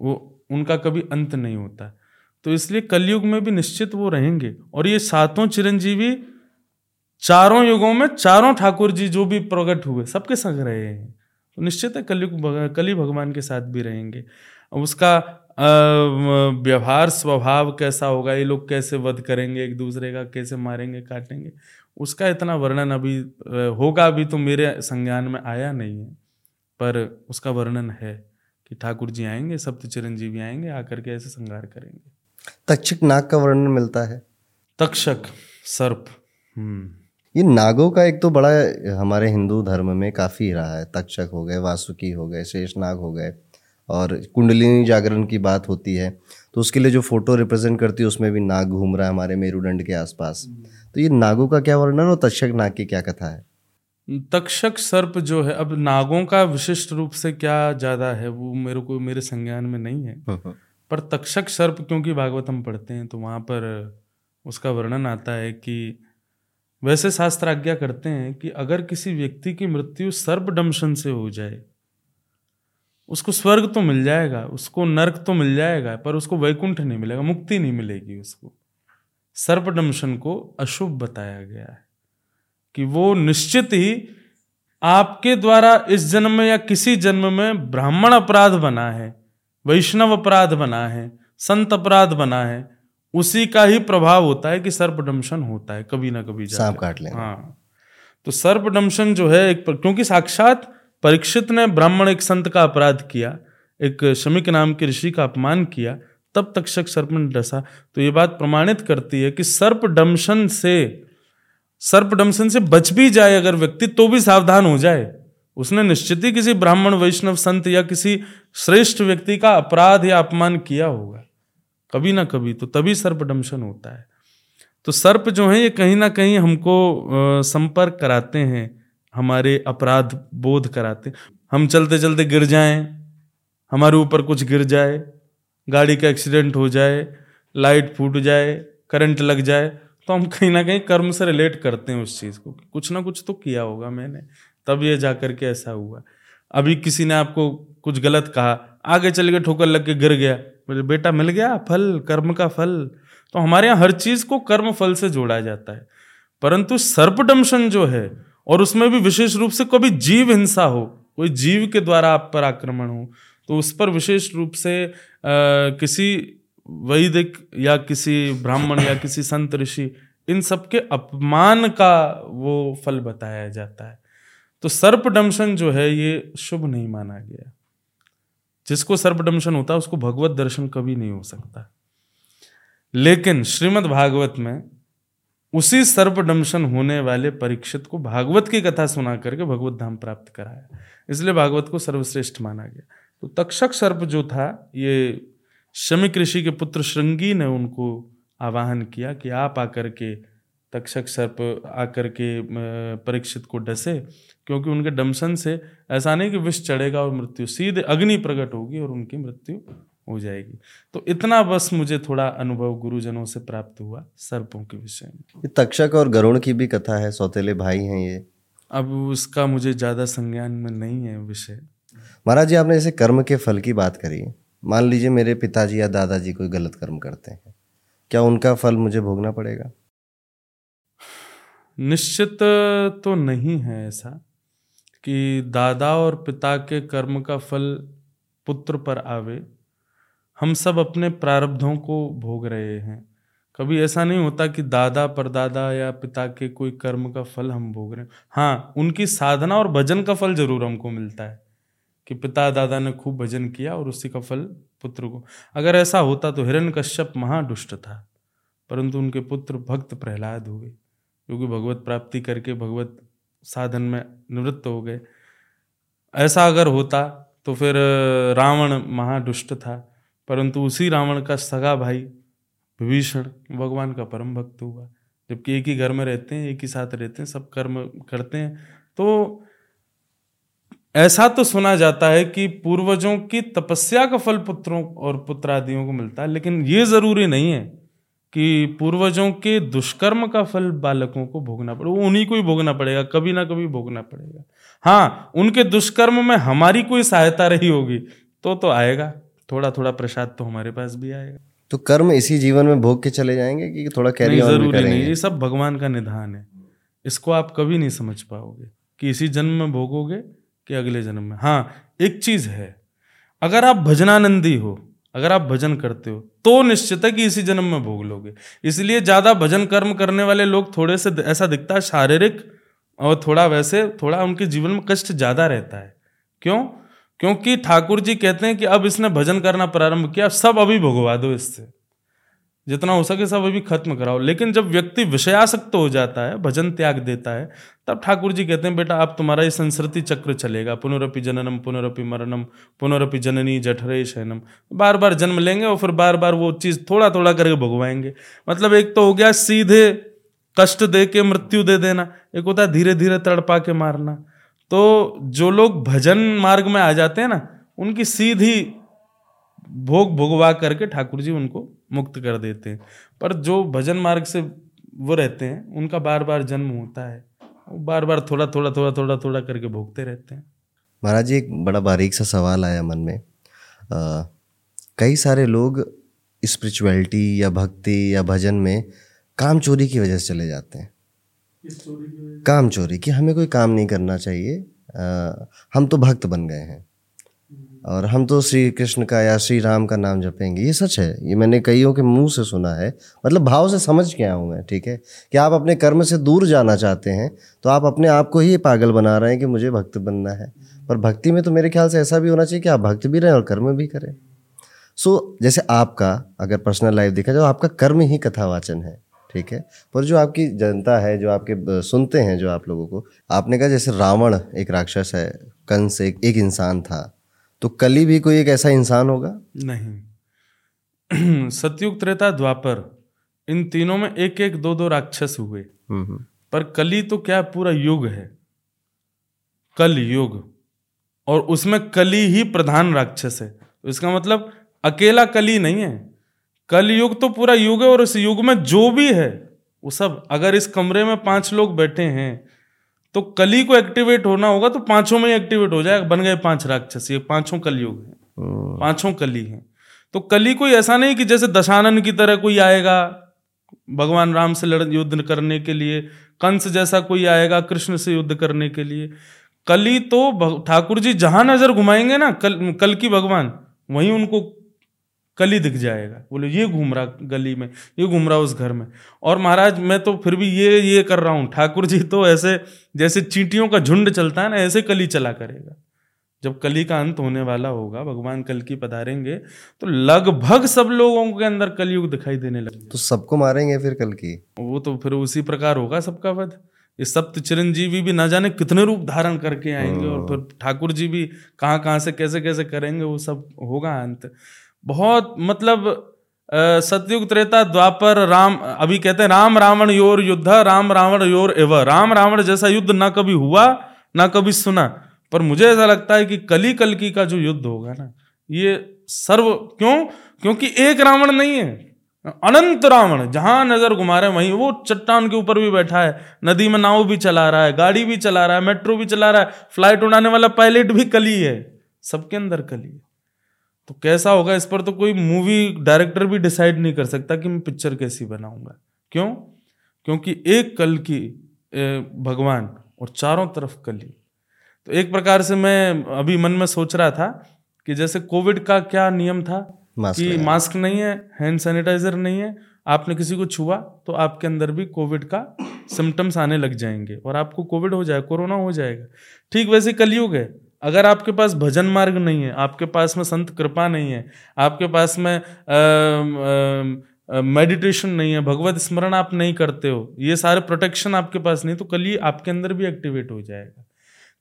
[SPEAKER 2] वो उनका कभी अंत नहीं होता। तो इसलिए कलयुग में भी निश्चित वो रहेंगे। और ये सातों चिरंजीवी चारों युगों में चारों ठाकुर जी जो भी प्रकट हुए, सबके संग रहे हैं। तो निश्चित है कलयुग कली भगवान के साथ भी रहेंगे। उसका व्यवहार, स्वभाव कैसा होगा, ये लोग कैसे वध करेंगे, एक दूसरे का कैसे मारेंगे, काटेंगे? उसका इतना वर्णन अभी होगा अभी तो मेरे संज्ञान में आया नहीं है पर उसका वर्णन है कि ठाकुर जी आएँगे सप्त चिरंजीवी आएँगे आकर के ऐसे संगार करेंगे।
[SPEAKER 1] तक्षक नाग का वर्णन मिलता है।
[SPEAKER 2] तक्षक सर्प हम्म।
[SPEAKER 1] ये नागों का एक तो बड़ा हमारे हिंदू धर्म में काफ़ी रहा है। तक्षक हो गए वासुकी हो गए शेष नाग हो गए और कुंडलिनी जागरण की बात होती है। तो उसके लिए जो फ़ोटो रिप्रेजेंट करती है उसमें भी नाग घूम रहा है हमारे मेरुदंड के आसपास। तो ये नागों का क्या वर्णन और तक्षक नाग की क्या कथा है?
[SPEAKER 2] तक्षक सर्प जो है अब नागों का विशिष्ट रूप से क्या ज़्यादा है वो मेरे को मेरे संज्ञान में नहीं है। हाँ, हाँ। पर तक्षक सर्प क्योंकि भागवत हम पढ़ते हैं तो वहाँ पर उसका वर्णन आता है कि वैसे शास्त्र आज्ञा करते हैं कि अगर किसी व्यक्ति की मृत्यु सर्प डमशन से हो जाए उसको स्वर्ग तो मिल जाएगा उसको नरक तो मिल जाएगा पर उसको वैकुंठ नहीं मिलेगा मुक्ति नहीं मिलेगी उसको। सर्पडमशन को अशुभ बताया गया है कि वो निश्चित ही आपके द्वारा इस जन्म में या किसी जन्म में ब्राह्मण अपराध बना है वैष्णव अपराध बना है संत अपराध बना है उसी का ही प्रभाव होता है कि सर्पडमशन होता है कभी ना कभी
[SPEAKER 1] सांप काट ले
[SPEAKER 2] हाँ। तो सर्पडमशन जो है एक क्योंकि साक्षात परीक्षित ने ब्राह्मण एक संत का अपराध किया एक शमिक नाम के ऋषि का अपमान किया तब तक्षक सर्प ने डसा। तो ये बात प्रमाणित करती है कि सर्प डमशन से सर्प डमशन से बच भी जाए अगर व्यक्ति तो भी सावधान हो जाए। उसने निश्चित ही किसी ब्राह्मण, वैष्णव, संत या किसी श्रेष्ठ व्यक्ति का अपराध या अपमान किया होगा। कभी ना कभी तो तभी सर्प डमशन होता है। तो सर्प जो है, ये कहीं ना कहीं हमको संपर्क कराते हैं, हमारे अपराध बोध कराते हम चलते चलते गिर जाएँ, हमारे ऊपर कुछ गिर जाए गाड़ी का एक्सीडेंट हो जाए, लाइट फूट जाए, करंट लग जाए तो हम कहीं ना कहीं कर्म से रिलेट करते हैं उस चीज़ को। कुछ ना कुछ तो किया होगा मैंने, तब ये जा करके ऐसा हुआ। अभी किसी ने आपको कुछ गलत कहा, आगे चल के ठोकर लग के गिर गया, बोले, बेटा, मिल गया फल, कर्म का फल। तो हमारे यहाँ हर चीज़ को कर्म फल से जोड़ा जाता है। परंतु सर्पडम्शन जो है, और उसमें भी विशेष रूप से कभी जीव हिंसा हो, कोई जीव के द्वारा आप पर आक्रमण हो तो उस पर विशेष रूप से किसी वैदिक या किसी ब्राह्मण या किसी संत ऋषि, इन सबके अपमान का वो फल बताया जाता है। तो सर्पडम्शन जो है, ये शुभ नहीं माना गया। जिसको सर्पडम्शन होता है उसको भगवत दर्शन कभी नहीं हो सकता। लेकिन श्रीमद् भागवत में उसी सर्पडम्शन होने वाले परीक्षित को भागवत की कथा सुना करके भगवत धाम प्राप्त कराया। इसलिए भागवत को सर्वश्रेष्ठ माना गया। तो तक्षक सर्प जो था ये शमिक ऋषि के पुत्र श्रृंगी ने उनको आवाहन किया कि आप आकर के तक्षक सर्प आकर के परीक्षित को डसे क्योंकि उनके डमसन से ऐसा नहीं कि विष चढ़ेगा और मृत्यु सीधे अग्नि प्रकट होगी और उनकी मृत्यु हो जाएगी। तो इतना बस मुझे थोड़ा अनुभव गुरुजनों से प्राप्त हुआ सर्पों के विषय में।
[SPEAKER 1] ये तक्षक और गरुण की भी कथा है सौतेले भाई हैं ये।
[SPEAKER 2] अब उसका मुझे ज़्यादा संज्ञान में नहीं है विषय।
[SPEAKER 1] महाराज जी, आपने जैसे कर्म के फल की बात करी, मान लीजिए मेरे पिताजी या दादाजी कोई गलत कर्म करते हैं, क्या उनका फल मुझे भोगना पड़ेगा?
[SPEAKER 2] निश्चित तो नहीं है ऐसा कि दादा और पिता के कर्म का फल पुत्र पर आवे। हम सब अपने प्रारब्धों को भोग रहे हैं। कभी ऐसा नहीं होता कि दादा, परदादा या पिता के कोई कर्म का फल हम भोग रहे हैं। हाँ उनकी साधना और भजन का फल ज़रूर हमको मिलता है। कि पिता दादा ने खूब भजन किया और उसी का फल पुत्र को। अगर ऐसा होता तो हिरण कश्यप महादुष्ट था, परंतु उनके पुत्र भक्त प्रहलाद हुए क्योंकि भगवत प्राप्ति करके भगवत साधन में निवृत्त हो गए। ऐसा अगर होता तो फिर रावण महादुष्ट था, परंतु उसी रावण का सगा भाई विभीषण भगवान का परम भक्त हुआ। जबकि एक ही घर में रहते हैं, एक ही साथ रहते हैं, सब कर्म करते हैं तो ऐसा तो सुना जाता है कि पूर्वजों की तपस्या का फल पुत्रों और पुत्रादियों को मिलता है लेकिन ये ज़रूरी नहीं है कि पूर्वजों के दुष्कर्म का फल बालकों को भोगना पड़े। वो उन्हीं को ही भोगना पड़ेगा कभी ना कभी भोगना पड़ेगा। हाँ उनके दुष्कर्म में हमारी कोई सहायता रही होगी तो तो आएगा। थोड़ा थोड़ा प्रसाद तो हमारे पास भी आएगा।
[SPEAKER 1] तो कर्म इसी जीवन में भोग के चले जाएँगे कि थोड़ा कैरी
[SPEAKER 2] नहीं, ज़रूरी नहीं ये सब भगवान का निधान है। इसको आप कभी नहीं समझ पाओगे कि इसी जन्म में भोगोगे कि अगले जन्म में। हाँ एक चीज़ है। अगर आप भजनानंदी हो, अगर आप भजन करते हो तो निश्चित है कि इसी जन्म में भोग लोगे। इसलिए ज़्यादा भजन कर्म करने वाले लोग थोड़े से ऐसा दिखता है, शारीरिक और थोड़ा वैसे, थोड़ा उनके जीवन में कष्ट ज़्यादा रहता है। क्यों? क्योंकि ठाकुर जी कहते हैं कि अब इसने भजन करना प्रारंभ किया सब अभी भोगवा दो इससे। जितना हो सके सब अभी खत्म कराओ। लेकिन जब व्यक्ति विषयासक्त हो जाता है, भजन त्याग देता है, तब ठाकुर जी कहते हैं, बेटा, अब तुम्हारा ये संस्कृति चक्र चलेगा। पुनरपि जननम, पुनरपि मरणम, पुनरपि जननी जठरे शयनम। बार बार जन्म लेंगे और फिर बार बार वो चीज़ थोड़ा थोड़ा करके भगवाएँगे। मतलब एक तो हो गया सीधे कष्ट दे के मृत्यु दे देना, एक होता है धीरे धीरे तड़पा के मारना। तो जो लोग भजन मार्ग में आ जाते हैं ना, उनकी सीधी भोग भोगवा करके ठाकुर जी उनको मुक्त कर देते हैं। पर जो भजन मार्ग से वो रहते हैं उनका बार बार जन्म होता है। बार बार थोड़ा थोड़ा थोड़ा थोड़ा थोड़ा करके भोगते रहते हैं।
[SPEAKER 1] महाराज जी एक बड़ा बारीक सा सवाल आया मन में। आ, कई सारे लोग स्पिरिचुअलिटी या भक्ति या भजन में काम चोरी की वजह से चले जाते हैं। काम चोरी कि हमें कोई काम नहीं करना चाहिए। आ, हम तो भक्त बन गए हैं। और हम तो श्री कृष्ण का या श्री राम का नाम जपेंगे। ये सच है। ये मैंने कईयों के मुँह से सुना है। मतलब भाव से समझ के हूँ मैं ठीक है? कि आप अपने कर्म से दूर जाना चाहते हैं तो आप अपने आप को ही पागल बना रहे हैं कि मुझे भक्त बनना है। पर भक्ति में तो मेरे ख्याल से ऐसा भी होना चाहिए कि आप भक्त भी रहें और कर्म भी करें। सो जैसे आपका अगर पर्सनल लाइफ देखा जाए आपका कर्म ही कथावाचन है ठीक है? पर जो आपकी जनता है जो आपके सुनते हैं जो आप लोगों को आपने कहा जैसे रावण एक राक्षस है कंस एक, एक इंसान था। तो कली भी कोई एक ऐसा इंसान होगा?
[SPEAKER 2] नहीं। सतयुग त्रेता द्वापर इन तीनों में एक एक दो दो राक्षस हुए। पर कली तो क्या पूरा युग है? कल युग। और उसमें कली ही प्रधान राक्षस है। तो इसका मतलब अकेला कली नहीं है। कल युग तो पूरा युग है और इस युग में जो भी है वो सब अगर इस कमरे में पाँच लोग बैठे हैं तो कली को एक्टिवेट होना होगा तो पाँचों में एक्टिवेट हो जाएगा। बन गए पाँच राक्षस ये पाँचों कलयुग हैं। पाँचों कली हैं। तो कली कोई ऐसा नहीं कि जैसे दशानन की तरह कोई आएगा भगवान राम से लड़ युद्ध करने के लिए कंस जैसा कोई आएगा कृष्ण से युद्ध करने के लिए। कली तो ठाकुर जी जहाँ नज़र घुमाएँगे ना कल कल की भगवान वहीं उनको कली दिख जाएगा। बोले ये घूम रहा गली में ये घूम रहा उस घर में। और महाराज मैं तो फिर भी ये ये कर रहा हूँ। ठाकुर जी तो ऐसे जैसे चींटियों का झुंड चलता है ना ऐसे कली चला करेगा। जब कली का अंत होने वाला होगा भगवान कल की पधारेंगे तो लगभग सब लोगों के अंदर कलयुग दिखाई देने लगे।
[SPEAKER 1] तो सबको मारेंगे फिर कल की?
[SPEAKER 2] वो तो फिर उसी प्रकार होगा सबका वध। ये सप्त चिरंजीवी भी ना जाने कितने रूप धारण करके आएँगे और फिर ठाकुर जी भी कहाँ कहाँ से कैसे कैसे करेंगे वो सब होगा अंत। बहुत मतलब सतयुग त्रेता द्वापर राम, अभी कहते हैं राम रावण योर युद्ध, राम रावण योर एव। राम रावण जैसा युद्ध ना कभी हुआ, ना कभी सुना, पर मुझे ऐसा लगता है कि कली कलकी का जो युद्ध होगा ना, ये सर्व, क्यों? क्योंकि एक रावण नहीं है, अनंत रावण, जहाँ नज़र घुमा रहे हैं वहीं, वो चट्टान के ऊपर भी बैठा है, नदी में नाव भी चला रहा है, गाड़ी भी चला रहा है, मेट्रो भी चला रहा है, फ़्लाइट उड़ाने वाला पायलट भी कली है, सबके अंदर कली है। तो कैसा होगा? इस पर तो कोई मूवी डायरेक्टर भी डिसाइड नहीं कर सकता कि मैं पिक्चर कैसी बनाऊँगा। क्यों? क्योंकि एक कल की भगवान और चारों तरफ़ कली। तो एक प्रकार से मैं अभी मन में सोच रहा था कि जैसे कोविड का क्या नियम था
[SPEAKER 1] मास्क
[SPEAKER 2] कि। मास्क नहीं है हैंड सैनिटाइजर नहीं है आपने किसी को छुआ तो आपके अंदर भी कोविड का सिम्टम्स आने लग जाएँगे और आपको कोविड हो जाए कोरोना हो जाएगा। ठीक वैसे कलयुग है। अगर आपके पास भजन मार्ग नहीं है, आपके पास में संत कृपा नहीं है, आपके पास में मेडिटेशन नहीं है, भगवत स्मरण आप नहीं करते हो, ये सारे प्रोटेक्शन आपके पास नहीं तो कली आपके अंदर भी एक्टिवेट हो जाएगा।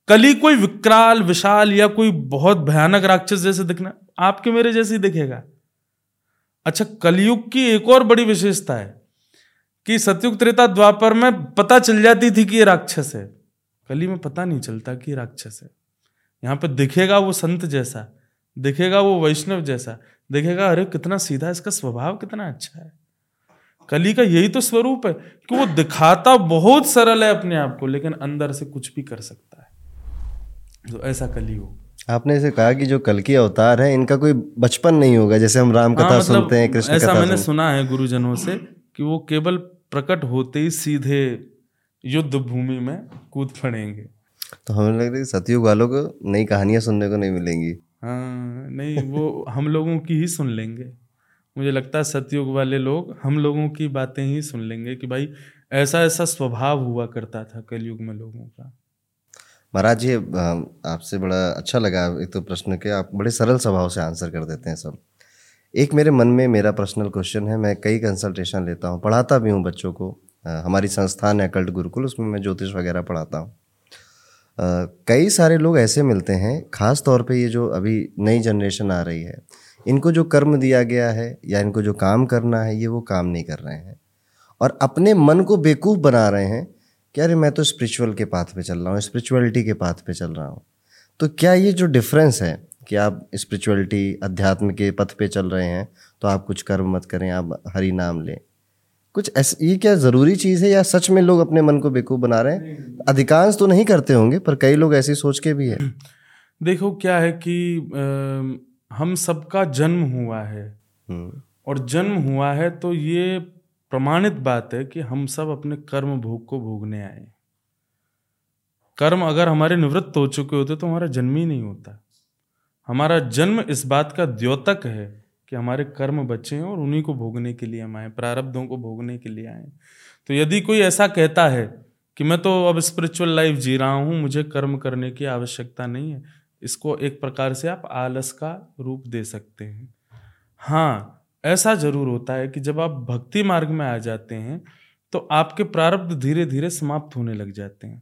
[SPEAKER 2] कली कोई विकराल, विशाल या कोई बहुत भयानक राक्षस जैसे दिखना, आपके मेरे जैसे ही दिखेगा। अच्छा कलयुग की एक और बड़ी विशेषता है कि सतयुग त्रेता द्वापर में पता चल जाती थी कि ये राक्षस है। कली में पता नहीं चलता कि राक्षस है। यहाँ पे दिखेगा वो संत जैसा दिखेगा वो वैष्णव जैसा दिखेगा अरे कितना सीधा इसका स्वभाव कितना अच्छा है। कली का यही तो स्वरूप है कि वो दिखाता बहुत सरल है अपने आप को लेकिन अंदर से कुछ भी कर सकता है। तो ऐसा कली हो।
[SPEAKER 1] आपने इसे कहा कि जो कल की अवतार है इनका कोई बचपन नहीं होगा जैसे हम राम कथा
[SPEAKER 2] हाँ, मतलब
[SPEAKER 1] सुनते हैं कृष्ण
[SPEAKER 2] ऐसा मैंने सुना है गुरुजनों से कि वो केवल प्रकट होते ही सीधे युद्ध भूमि में कूद पड़ेंगे।
[SPEAKER 1] तो हमें लग रहा है कि सतयुग वालों को नई कहानियाँ सुनने को नहीं मिलेंगी।
[SPEAKER 2] हाँ नहीं वो हम लोगों की ही सुन लेंगे। मुझे लगता है सतयुग वाले लोग हम लोगों की बातें ही सुन लेंगे कि भाई ऐसा ऐसा स्वभाव हुआ करता था कलयुग में लोगों का।
[SPEAKER 1] महाराज जी आपसे बड़ा अच्छा लगा एक तो प्रश्न के। आप बड़े सरल स्वभाव से आंसर कर देते हैं सब। एक मेरे मन में मेरा पर्सनल क्वेश्चन है। मैं कई कंसल्टेशन लेता हूँ पढ़ाता भी हूँ बच्चों को। हमारी संस्थान है कल्ट गुरुकुल उसमें मैं ज्योतिष वगैरह पढ़ाता हूँ। कई सारे लोग ऐसे मिलते हैं, खास तौर पे ये जो अभी नई जनरेशन आ रही है, इनको जो कर्म दिया गया है या इनको जो काम करना है, ये वो काम नहीं कर रहे हैं। और अपने मन को बेवकूफ़ बना रहे हैं कि अरे मैं तो स्पिरिचुअल के पाथ पे चल रहा हूँ स्पिरिचुअलिटी के पाथ पे चल रहा हूँ। तो क्या ये जो डिफरेंस है कि आप स्पिरिचुअलिटी अध्यात्म के पथ पे चल रहे हैं तो आप कुछ कर्म मत करें, आप हरि नाम लें। कुछ ऐसा ये क्या ज़रूरी चीज़ है या सच में लोग अपने मन को बेवकूफ़ बना रहे हैं? अधिकांश तो नहीं करते होंगे पर कई लोग ऐसी सोच के भी है।
[SPEAKER 2] देखो क्या है कि अ, हम सबका जन्म हुआ है।
[SPEAKER 1] हम्म,
[SPEAKER 2] और जन्म हुआ है तो ये प्रमाणित बात है कि हम सब अपने कर्म भोग को भोगने आए कर्म अगर हमारे निवृत्त हो चुके होते तो हमारा जन्म ही नहीं होता। हमारा जन्म इस बात का द्योतक है कि हमारे कर्म बचे हैं और उन्हीं को भोगने के लिए हम आए प्रारब्धों को भोगने के लिए आए तो यदि कोई ऐसा कहता है कि मैं तो अब स्पिरिचुअल लाइफ जी रहा हूँ, मुझे कर्म करने की आवश्यकता नहीं है, इसको एक प्रकार से आप आलस का रूप दे सकते हैं। हाँ ऐसा ज़रूर होता है कि जब आप भक्ति मार्ग में आ जाते हैं तो आपके प्रारब्ध धीरे धीरे समाप्त होने लग जाते हैं।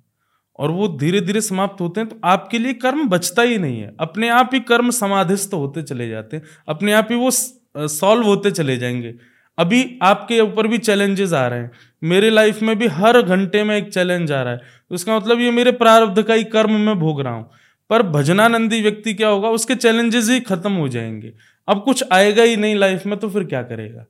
[SPEAKER 2] और वो धीरे धीरे समाप्त होते हैं तो आपके लिए कर्म बचता ही नहीं है। अपने आप ही कर्म समाधिस्थ होते चले जाते हैं। अपने आप ही वो सॉल्व होते चले जाएँगे। अभी आपके ऊपर भी चैलेंजेस आ रहे हैं। मेरे लाइफ में भी हर घंटे में एक चैलेंज आ रहा है। तो मतलब ये मेरे प्रारब्ध का ही कर्म मैं भोग रहा हूँ। पर भजनानंदी व्यक्ति क्या होगा, उसके चैलेंजेस ही खत्म हो जाएँगे। अब कुछ आएगा ही नहीं लाइफ में तो फिर क्या करेगा?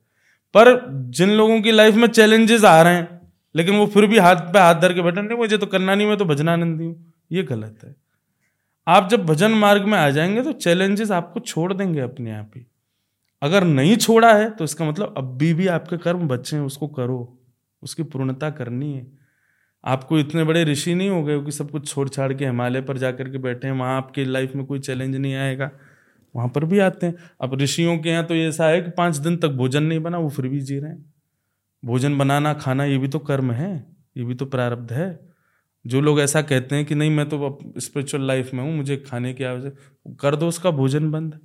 [SPEAKER 2] पर जिन लोगों की लाइफ में चैलेंजेस आ रहे हैं लेकिन वो फिर भी हाथ पे हाथ धर के बैठे, नहीं, मुझे तो करना नहीं, मैं तो भजनानंदी हूँ। ये गलत है। आप जब भजन मार्ग में आ जाएँगे तो चैलेंजेस आपको छोड़ देंगे अपने आप ही। अगर नहीं छोड़ा है तो इसका मतलब अभी भी आपके कर्म बच्चे हैं, उसको करो, उसकी पूर्णता करनी है। आपको इतने बड़े ऋषि नहीं हो गए कि सब कुछ छोड़ छाड़ के हिमालय पर जाकर के बैठे हैं, वहाँ आपके लाइफ में कोई चैलेंज नहीं आएगा। वहाँ पर भी आते हैं। अब ऋषियों के यहाँ तो ऐसा है कि पाँच दिन तक भोजन नहीं बना, वो फिर भी जी रहे हैं। भोजन बनाना, खाना, ये भी तो कर्म है, ये भी तो प्रारब्ध है। जो लोग ऐसा कहते हैं कि नहीं, मैं तो स्पिरिचुअल लाइफ में हूँ, मुझे खाने की आवश्यक, कर दो उसका भोजन बंद,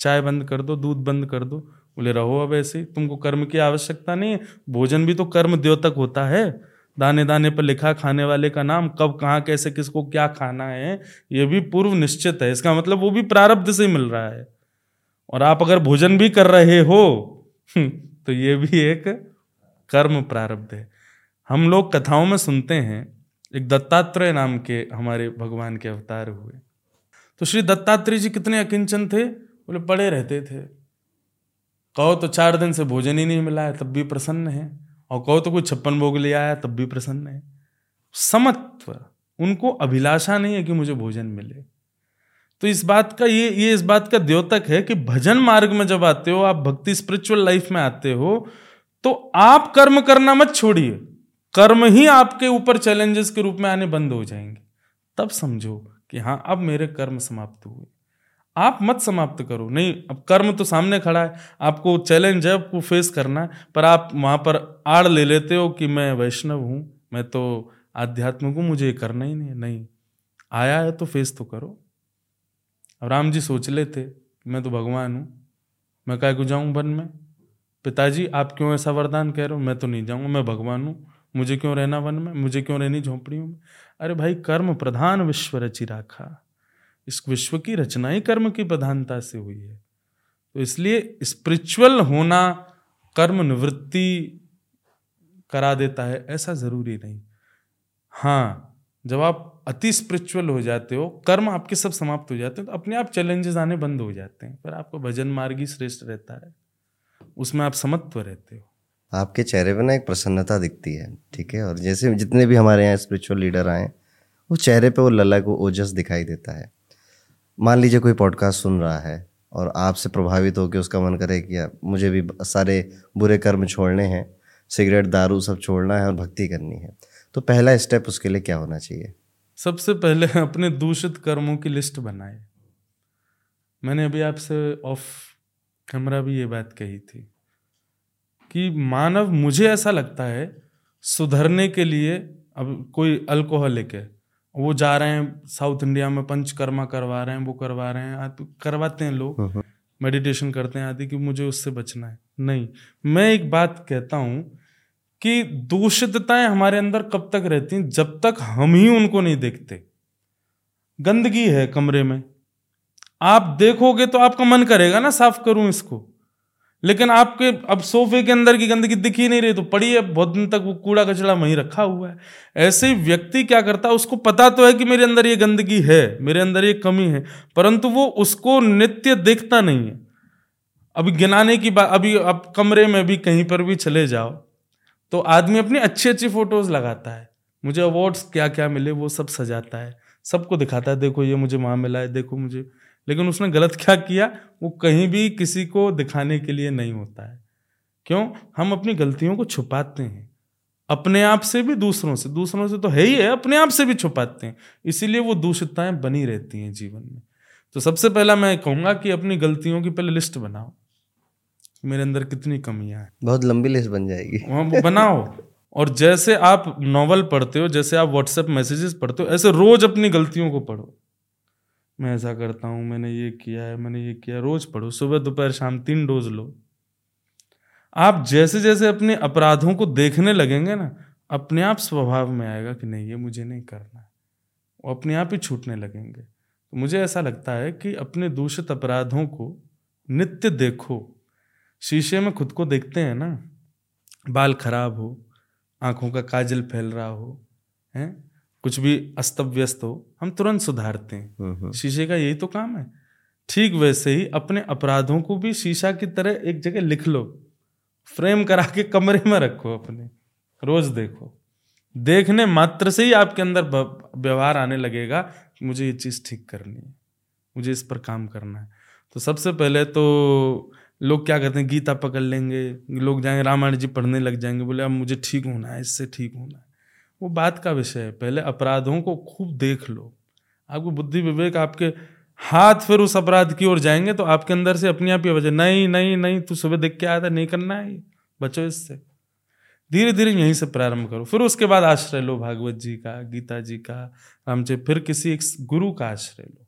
[SPEAKER 2] चाय बंद कर दो, दूध बंद कर दो, बोले रहो अब ऐसे, तुमको कर्म की आवश्यकता नहीं है। भोजन भी तो कर्म द्योतक होता है, दाने दाने पर लिखा खाने वाले का नाम, कब, कहाँ, कैसे, किसको क्या खाना है, ये भी पूर्व निश्चित है, इसका मतलब वो भी प्रारब्ध से मिल रहा है। और आप अगर भोजन भी कर रहे हो तो ये भी एक कर्म प्रारब्ध है। हम लोग कथाओं में सुनते हैं, एक दत्तात्रेय नाम के हमारे भगवान के अवतार हुए। तो श्री दत्तात्रेय जी कितने अकिंचन थे? बोले, पड़े रहते थे। कहो तो चार दिन से भोजन ही नहीं मिला है, तब भी प्रसन्न है। और कहो तो कोई छप्पन भोग ले आया, तब भी प्रसन्न है। समत्व, उनको अभिलाषा नहीं है कि मुझे भोजन मिले। तो इस बात का ये ये इस बात का द्योतक है कि भजन मार्ग में जब आते हो, आप भक्ति स्पिरिचुअल लाइफ में आते हो तो आप कर्म करना मत छोड़िए। कर्म ही आपके ऊपर चैलेंजेस के रूप में आने बंद हो जाएँगे। तब समझो कि हाँ अब मेरे कर्म समाप्त हुए। आप मत समाप्त करो। नहीं, अब कर्म तो सामने खड़ा है। आपको चैलेंज है, आपको फेस करना है, पर आप वहाँ पर आड़ ले लेते हो कि मैं वैष्णव हूँ, मैं तो आध्यात्मिक हूँ, मुझे करना ही नहीं नहीं, आया है तो फेस तो करो। अब राम जी सोच लेते, मैं तो भगवान हूँ, मैं काय को जाऊँ वन में? पिताजी, आप क्यों ऐसा वरदान कह रहे हो? मैं तो नहीं जाऊँगा, मैं भगवान हूँ। मुझे क्यों रहना वन में? मुझे क्यों रहनी झोंपड़ियों में? अरे भाई, कर्म प्रधान विश्व रचि राखा। इस विश्व की रचना ही कर्म की प्रधानता से हुई है। तो इसलिए स्पिरिचुअल होना कर्म निवृत्ति करा देता है, ऐसा ज़रूरी नहीं। हाँ जब आप अति स्पिरिचुअल हो जाते हो, कर्म आपके सब समाप्त हो जाते हैं तो अपने आप चैलेंजेस आने बंद हो जाते हैं। फिर आपका भजन मार्ग ही श्रेष्ठ रहता है। उसमें आप समत्व रहते हो।
[SPEAKER 1] आपके चेहरे पर ना एक प्रसन्नता दिखती है ठीक है? और जैसे जितने भी हमारे यहाँ स्पिरिचुअल लीडर आए वो चेहरे पे वो लला को ओजस दिखाई देता है। मान लीजिए कोई पॉडकास्ट सुन रहा है और आपसे प्रभावित होकर उसका मन करे कि मुझे भी सारे बुरे कर्म छोड़ने हैं सिगरेट दारू सब छोड़ना है और भक्ति करनी है तो पहला स्टेप उसके लिए क्या होना चाहिए?
[SPEAKER 2] सबसे पहले अपने दूषित कर्मों की लिस्ट बनाए। मैंने अभी आपसे ऑफ़ कैमरा भी ये बात कही थी कि मानव मुझे ऐसा लगता है सुधरने के लिए अब कोई अल्कोहलिक है वो जा रहे हैं साउथ इंडिया में पंचकर्मा करवा रहे हैं वो करवा रहे हैं करवाते हैं लोग मेडिटेशन हम्म, हम्म। करते हैं आदि कि मुझे उससे बचना है। नहीं मैं एक बात कहता हूँ कि दूषितताएँ हमारे अंदर कब तक रहती हैं? जब तक हम ही उनको नहीं देखते। गंदगी है कमरे में। आप देखोगे तो आपका मन करेगा ना, साफ़ करूँ इसको। लेकिन आपके, अब सोफे के अंदर की गंदगी दिख ही नहीं रही तो पड़ी है, बहुत दिन तक वो कूड़ा कचड़ा वहीं रखा हुआ है। ऐसे व्यक्ति क्या करता है उसको पता तो है कि मेरे अंदर ये गंदगी है, मेरे अंदर ये कमी है, परंतु वो उसको नित्य देखता नहीं है। अभी गिनाने की बात अभी अब कमरे में भी कहीं पर भी चले जाओ तो आदमी अपनी अच्छी अच्छी फ़ोटोज़ लगाता है। मुझे अवार्ड्स क्या क्या मिले, वो सब सजाता है, सबको दिखाता है, देखो ये मुझे वहाँ मिला है, देखो मुझे लेकिन उसने गलत क्या किया? वो कहीं भी किसी को दिखाने के लिए नहीं होता है। क्यों? हम अपनी गलतियों को छुपाते हैं। अपने आप से भी दूसरों से। दूसरों से तो है ही है अपने आप से भी छुपाते हैं। इसीलिए वो दूषितताएँ बनी रहती हैं जीवन में। तो सबसे पहला मैं कहूँगा कि अपनी गलतियों की पहले लिस्ट बनाओ। मेरे अंदर कितनी कमियाँ हैं।
[SPEAKER 1] बहुत लंबी लिस्ट बन जाएगी।
[SPEAKER 2] वहाँ बनाओ। और जैसे आप नॉवल पढ़ते हो जैसे आप व्हाट्सएप मैसेजेस पढ़ते हो ऐसे रोज अपनी गलतियों को पढ़ो। मैं ऐसा करता हूँ, मैंने ये किया है, मैंने ये किया रोज़ पढ़ो, सुबह, दोपहर, शाम, तीन डोज लो। आप जैसे जैसे अपने अपराधों को देखने लगेंगे ना, अपने आप स्वभाव में आएगा कि नहीं, ये मुझे नहीं करना है। वो अपने आप ही छूटने लगेंगे। तो मुझे ऐसा लगता है कि अपने दूषित अपराधों को नित्य देखो। शीशे में खुद को देखते हैं ना, बाल खराब हो, आँखों का काजल फैल रहा हो, हैं? कुछ भी अस्त व्यस्त हो हम तुरंत सुधारते हैं। हम्म, हम्म। शीशे का यही तो काम है। ठीक वैसे ही अपने अपराधों को भी शीशा की तरह एक जगह लिख लो। फ्रेम करा के कमरे में रखो अपने। रोज देखो। देखने मात्र से ही आपके अंदर व्यवहार आने लगेगा कि मुझे ये चीज़ ठीक करनी है। मुझे इस पर काम करना है। तो सबसे पहले तो लोग क्या करते हैं? गीता पकड़ लेंगे। लोग जाएँगे रामायण जी पढ़ने लग जाएँगे। बोले अब मुझे ठीक होना है इससे ठीक होना है। वो बात का विषय है। पहले अपराधों को खूब देख लो। आपको बुद्धि विवेक आपके हाथ फिर उस अपराध की ओर जाएँगे तो आपके अंदर से अपने आप ही वजह नहीं नहीं नहीं, तू सुबह देख के आया था, नहीं करना है बचो इससे। धीरे धीरे यहीं से प्रारंभ करो। फिर उसके बाद आश्रय लो, भागवत जी का, गीता जी का, रामचरित, फिर किसी एक गुरु का आश्रय लो।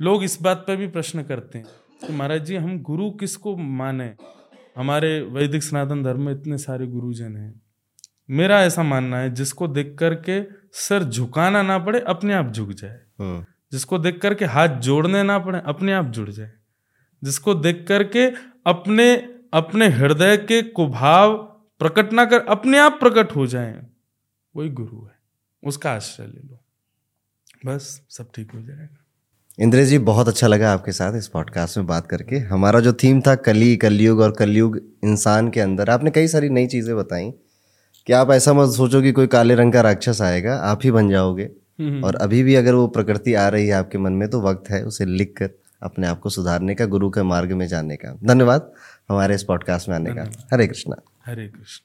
[SPEAKER 2] लोग इस बात पर भी प्रश्न करते हैं कि महाराज जी, हम गुरु किसको माने? हमारे वैदिक सनातन धर्म में इतने सारे गुरुजन हैं। मेरा ऐसा मानना है जिसको देख करके सर झुकाना ना पड़े अपने आप झुक जाए। हम्म। जिसको देख करके हाथ जोड़ने ना पड़े अपने आप जुड़ जाए। जिसको देख करके अपने अपने हृदय के कुभाव प्रकट ना कर अपने आप प्रकट हो जाए वही गुरु है। उसका आश्रय ले लो। बस सब ठीक हो जाएगा।
[SPEAKER 1] इंद्र जी बहुत अच्छा लगा आपके साथ इस पॉडकास्ट में बात करके। हमारा जो थीम था कली कलयुग और कलयुग इंसान के अंदर आपने कई सारी नई चीज़ें बताई। कि आप ऐसा मत सोचो कि कोई काले रंग का राक्षस आएगा आप ही बन जाओगे। हम्म। और अभी भी अगर वो प्रकृति आ रही है आपके मन में तो वक्त है उसे लिख कर अपने आप को सुधारने का गुरु के मार्ग में जाने का। धन्यवाद हमारे इस पॉडकास्ट में आने का। हरे कृष्णा।
[SPEAKER 2] हरे कृष्ण।